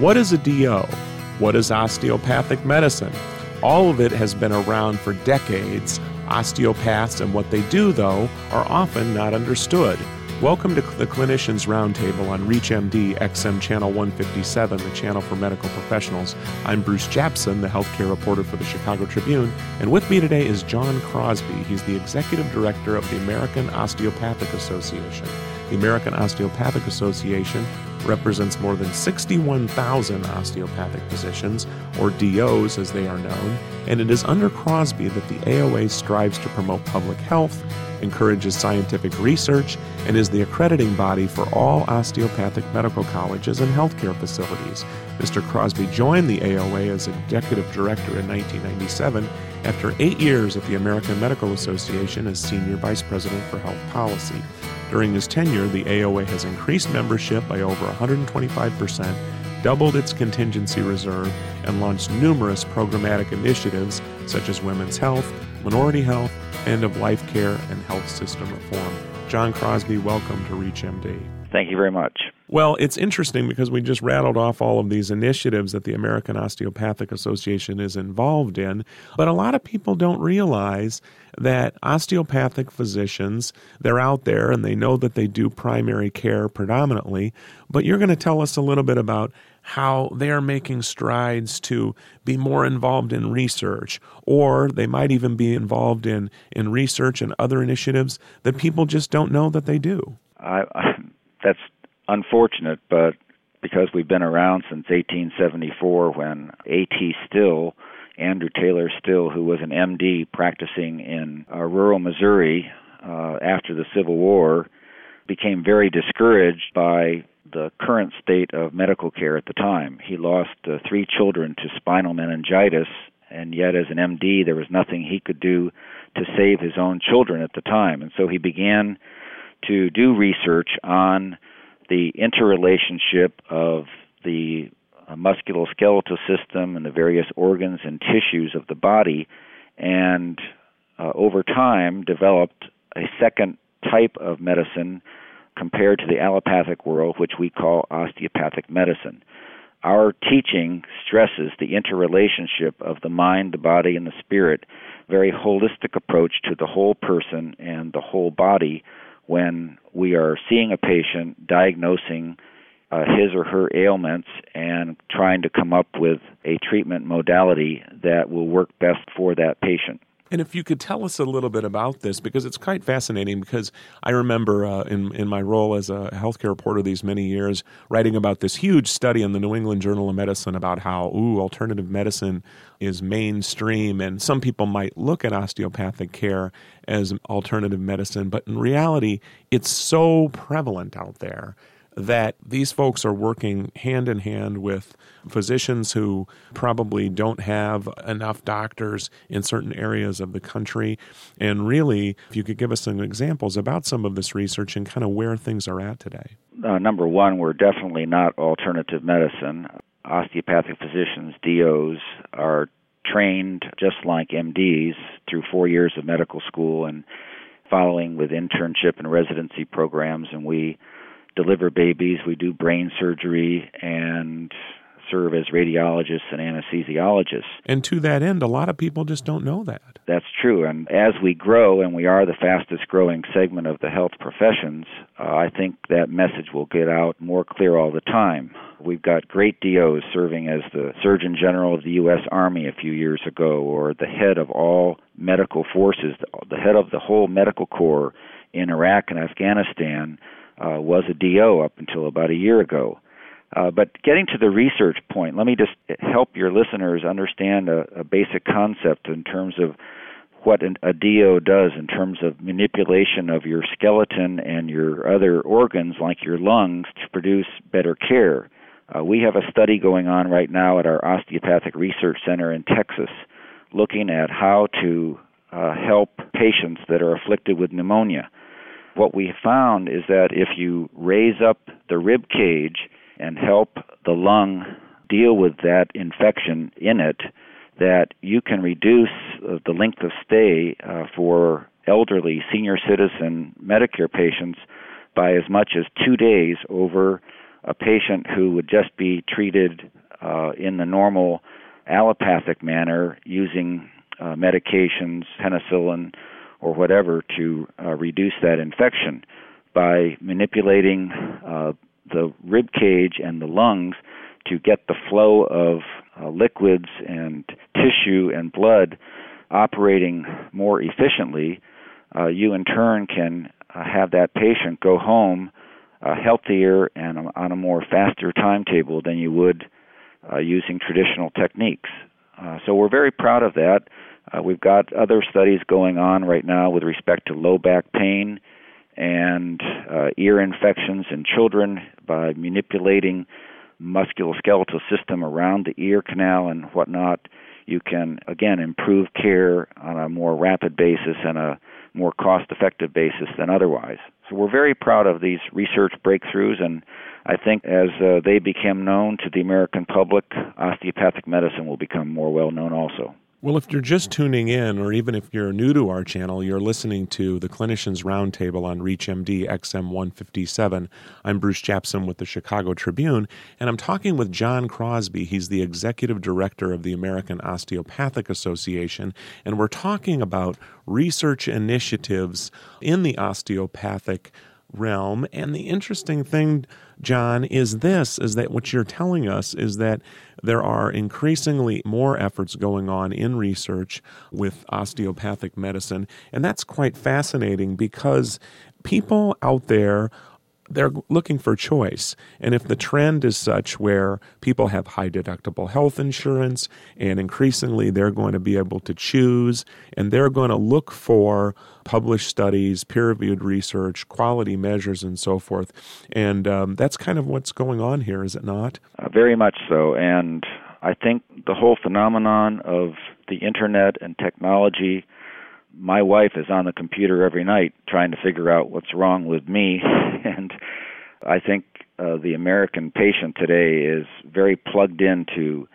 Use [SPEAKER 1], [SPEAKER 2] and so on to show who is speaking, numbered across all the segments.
[SPEAKER 1] What is a DO? What is osteopathic medicine? All of it has been around for decades. Osteopaths and what they do, though, are often not understood. Welcome to the Clinicians Roundtable on ReachMD XM Channel 157, the channel for medical professionals. I'm Bruce Japsen, the healthcare reporter for the Chicago Tribune, and with me today is John Crosby. He's the executive director of the American Osteopathic Association. The American Osteopathic Association represents more than 61,000 osteopathic physicians, or DOs as they are known, and it is under Crosby that the AOA strives to promote public health, encourages scientific research, and is the accrediting body for all osteopathic medical colleges and healthcare facilities. Mr. Crosby joined the AOA as executive director in 1997 after eight years at the American Medical Association as senior vice president for health policy. During his tenure, the AOA has increased membership by over 125%, doubled its contingency reserve, and launched numerous programmatic initiatives such as women's health, minority health, end of life care, and health system reform. John Crosby, welcome to ReachMD.
[SPEAKER 2] Thank you very much.
[SPEAKER 1] Well, it's interesting because we just rattled off all of these initiatives that the American Osteopathic Association is involved in, but a lot of people don't realize that osteopathic physicians, they're out there and they know that they do primary care predominantly, but you're going to tell us a little bit about how they are making strides to be more involved in research, or they might even be involved in, in research and other initiatives that people just don't know that they do.
[SPEAKER 2] I, unfortunate, but because we've been around since 1874 when A.T. Still, Andrew Taylor Still, who was an MD practicing in uh, rural Missouri uh, after the Civil War, became very discouraged by the current state of medical care at the time. He lost uh, three children to spinal meningitis, and yet, as an MD, there was nothing he could do to save his own children at the time. And so he began to do research on the interrelationship of the uh, musculoskeletal system and the various organs and tissues of the body, and uh, over time developed a second type of medicine compared to the allopathic world, which we call osteopathic medicine. Our teaching stresses the interrelationship of the mind, the body, and the spirit, very holistic approach to the whole person and the whole body when we are seeing a patient, diagnosing uh, his or her ailments, and trying to come up with a treatment modality that will work best for that patient.
[SPEAKER 1] And if you could tell us a little bit about this, because it's quite fascinating. Because I remember uh, in in my role as a healthcare reporter these many years, writing about this huge study in the New England Journal of Medicine about how ooh alternative medicine is mainstream, and some people might look at osteopathic care as alternative medicine, but in reality, it's so prevalent out there that these folks are working hand in hand with physicians who probably don't have enough doctors in certain areas of the country. And really, if you could give us some examples about some of this research and kind of where things are at today.
[SPEAKER 2] Uh, number one, we're definitely not alternative medicine. Osteopathic physicians, DOs, are trained just like MDs through four years of medical school and following with internship and residency programs. And we deliver babies, we do brain surgery, and serve as radiologists and anesthesiologists.
[SPEAKER 1] And to that end, a lot of people just don't know that.
[SPEAKER 2] That's true. And as we grow, and we are the fastest growing segment of the health professions, uh, I think that message will get out more clear all the time. We've got great DOs serving as the Surgeon General of the U.S. Army a few years ago, or the head of all medical forces, the head of the whole medical corps in Iraq and Afghanistan. Uh, was a DO up until about a year ago. Uh, but getting to the research point, let me just help your listeners understand a, a basic concept in terms of what an, a DO does in terms of manipulation of your skeleton and your other organs, like your lungs, to produce better care. Uh, we have a study going on right now at our Osteopathic Research Center in Texas looking at how to uh, help patients that are afflicted with pneumonia. What we found is that if you raise up the rib cage and help the lung deal with that infection in it, that you can reduce uh, the length of stay uh, for elderly senior citizen Medicare patients by as much as two days over a patient who would just be treated uh, in the normal allopathic manner using uh, medications, penicillin, or whatever to uh, reduce that infection by manipulating uh, the rib cage and the lungs to get the flow of uh, liquids and tissue and blood operating more efficiently, uh, you in turn can uh, have that patient go home uh, healthier and on a more faster timetable than you would uh, using traditional techniques. Uh, so we're very proud of that. Uh, we've got other studies going on right now with respect to low back pain and uh, ear infections in children by manipulating musculoskeletal system around the ear canal and whatnot. You can again improve care on a more rapid basis and a more cost-effective basis than otherwise. So we're very proud of these research breakthroughs, and I think as uh, they become known to the American public, osteopathic medicine will become more well known also.
[SPEAKER 1] Well, if you're just tuning in, or even if you're new to our channel, you're listening to the Clinicians Roundtable on ReachMD XM 157. I'm Bruce Japsen with the Chicago Tribune, and I'm talking with John Crosby. He's the executive director of the American Osteopathic Association, and we're talking about research initiatives in the osteopathic realm. And the interesting thing, John, is this is that what you're telling us is that there are increasingly more efforts going on in research with osteopathic medicine. And that's quite fascinating because people out there they're looking for choice. And if the trend is such where people have high deductible health insurance and increasingly they're going to be able to choose and they're going to look for published studies, peer reviewed research, quality measures, and so forth. And um, that's kind of what's going on here, is it not?
[SPEAKER 2] Uh, very much so. And I think the whole phenomenon of the internet and technology my wife is on the computer every night trying to figure out what's wrong with me. And i think uh, the american patient today is very plugged into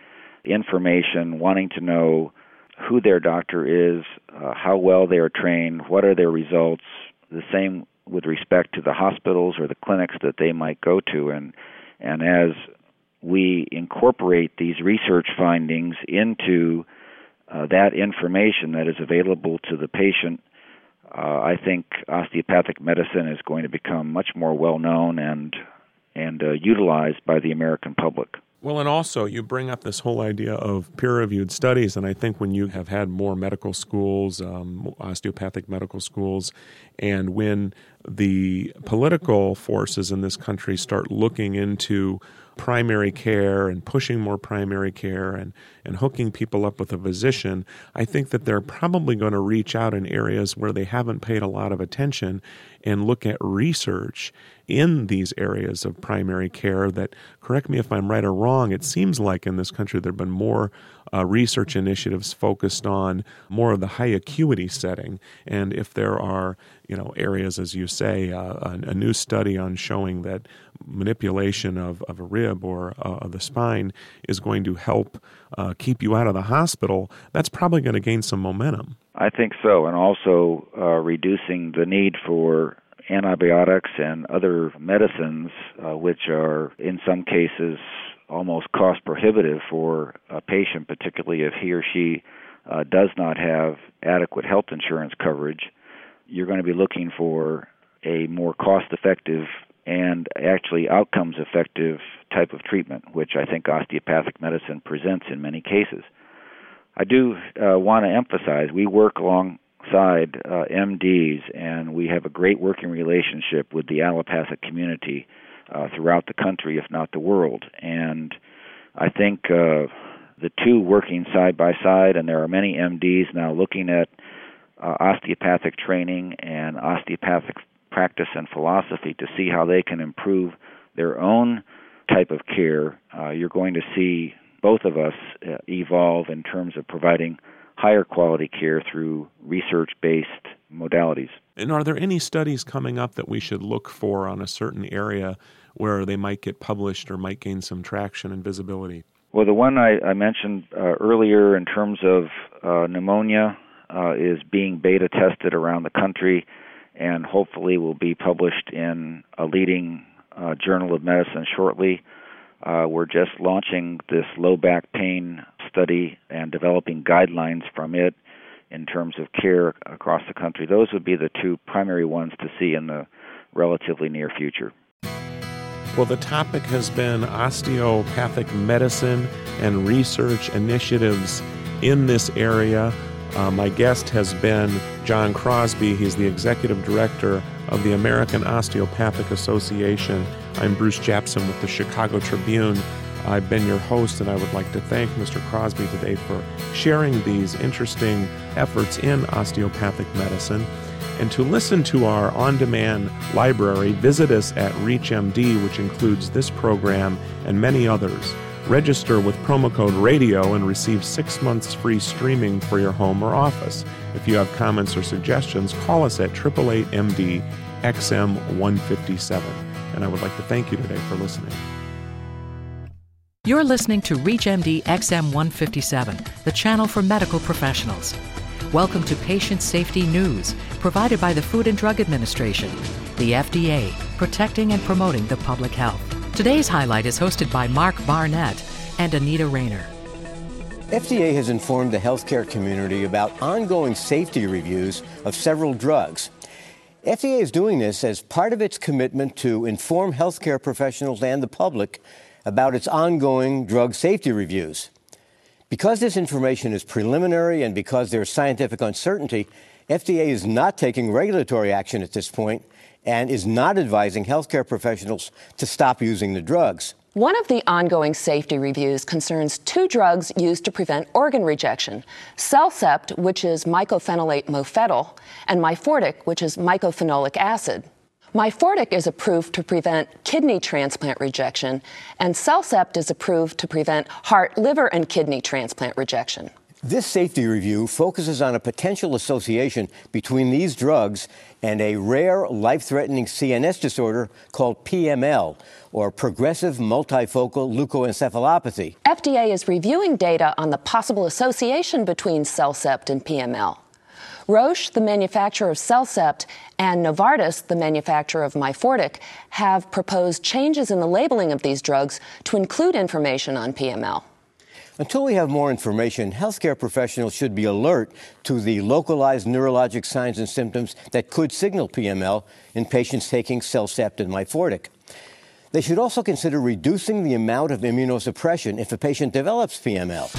[SPEAKER 2] information wanting to know who their doctor is uh, how well they are trained what are their results. The same with respect to the hospitals or the clinics that they might go to. And and as we incorporate these research findings into uh, that information that is available to the patient, uh, I think osteopathic medicine is going to become much more well known and and uh, utilized by the American public.
[SPEAKER 1] Well, and also you bring up this whole idea of peer reviewed studies. And I think when you have had more medical schools, um, osteopathic medical schools, and when the political forces in this country start looking into primary care and pushing more primary care and, and hooking people up with a physician, I think that they're probably going to reach out in areas where they haven't paid a lot of attention and look at research in these areas of primary care that, correct me if I'm right or wrong, it seems like in this country there have been more uh, research initiatives focused on more of the high acuity setting. And if there are, you know, areas, as you say, uh, a, a, new study on showing that manipulation of, of a rib or uh, of the spine is going to help uh, keep you out of the hospital, that's probably going to gain some momentum.
[SPEAKER 2] I think so, and also uh, reducing the need for antibiotics and other medicines, uh, which are in some cases almost cost prohibitive for a patient, particularly if he or she uh, does not have adequate health insurance coverage. You're going to be looking for a more cost effective and actually outcomes effective type of treatment, which I think osteopathic medicine presents in many cases. I do uh, want to emphasize we work alongside uh, MDs, and we have a great working relationship with the allopathic community uh, throughout the country, if not the world. And I think uh, the two working side by side, and there are many MDs now looking at uh, osteopathic training and osteopathic practice and philosophy to see how they can improve their own type of care. Uh, you're going to see both of us uh, evolve in terms of providing higher quality care through research based modalities.
[SPEAKER 1] And are there any studies coming up that we should look for on a certain area where they might get published or might gain some traction and visibility?
[SPEAKER 2] Well, the one I, I mentioned uh, earlier in terms of uh, pneumonia uh, is being beta tested around the country and hopefully will be published in a leading uh, Journal of Medicine shortly. Uh, we're just launching this low back pain study and developing guidelines from it in terms of care across the country. Those would be the two primary ones to see in the relatively near future.
[SPEAKER 1] Well, the topic has been osteopathic medicine and research initiatives in this area. Uh, my guest has been John Crosby. He's the executive director of the American Osteopathic Association. I'm Bruce Japsen with the Chicago Tribune. I've been your host, and I would like to thank Mr. Crosby today for sharing these interesting efforts in osteopathic medicine. And to listen to our on demand library, visit us at ReachMD, which includes this program and many others. Register with promo code RADIO and receive six months free streaming for your home or office. If you have comments or suggestions, call us at 888 MD XM 157. And I would like to thank you today for listening.
[SPEAKER 3] You're listening to ReachMD XM 157, the channel for medical professionals. Welcome to Patient Safety News, provided by the Food and Drug Administration, the FDA, protecting and promoting the public health. Today's highlight is hosted by Mark Barnett and Anita Rayner.
[SPEAKER 4] FDA has informed the healthcare community about ongoing safety reviews of several drugs. FDA is doing this as part of its commitment to inform healthcare professionals and the public about its ongoing drug safety reviews. Because this information is preliminary and because there's scientific uncertainty, FDA is not taking regulatory action at this point and is not advising healthcare professionals to stop using the drugs.
[SPEAKER 5] One of the ongoing safety reviews concerns two drugs used to prevent organ rejection CellCept, which is mycophenolate mofetil, and Myfortic, which is mycophenolic acid. Myfortic is approved to prevent kidney transplant rejection, and CellCept is approved to prevent heart, liver, and kidney transplant rejection.
[SPEAKER 4] This safety review focuses on a potential association between these drugs and a rare life threatening CNS disorder called PML, or progressive multifocal leukoencephalopathy.
[SPEAKER 5] FDA is reviewing data on the possible association between CellCept and PML. Roche, the manufacturer of CellCept, and Novartis, the manufacturer of Myfortic, have proposed changes in the labeling of these drugs to include information on PML.
[SPEAKER 4] Until we have more information, healthcare professionals should be alert to the localized neurologic signs and symptoms that could signal PML in patients taking CellCept and Myfortic. They should also consider reducing the amount of immunosuppression if a patient develops PML.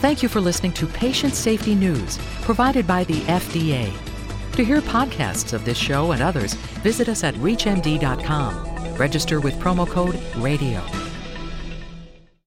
[SPEAKER 3] Thank you for listening to Patient Safety News, provided by the FDA. To hear podcasts of this show and others, visit us at ReachMD.com. Register with promo code RADIO.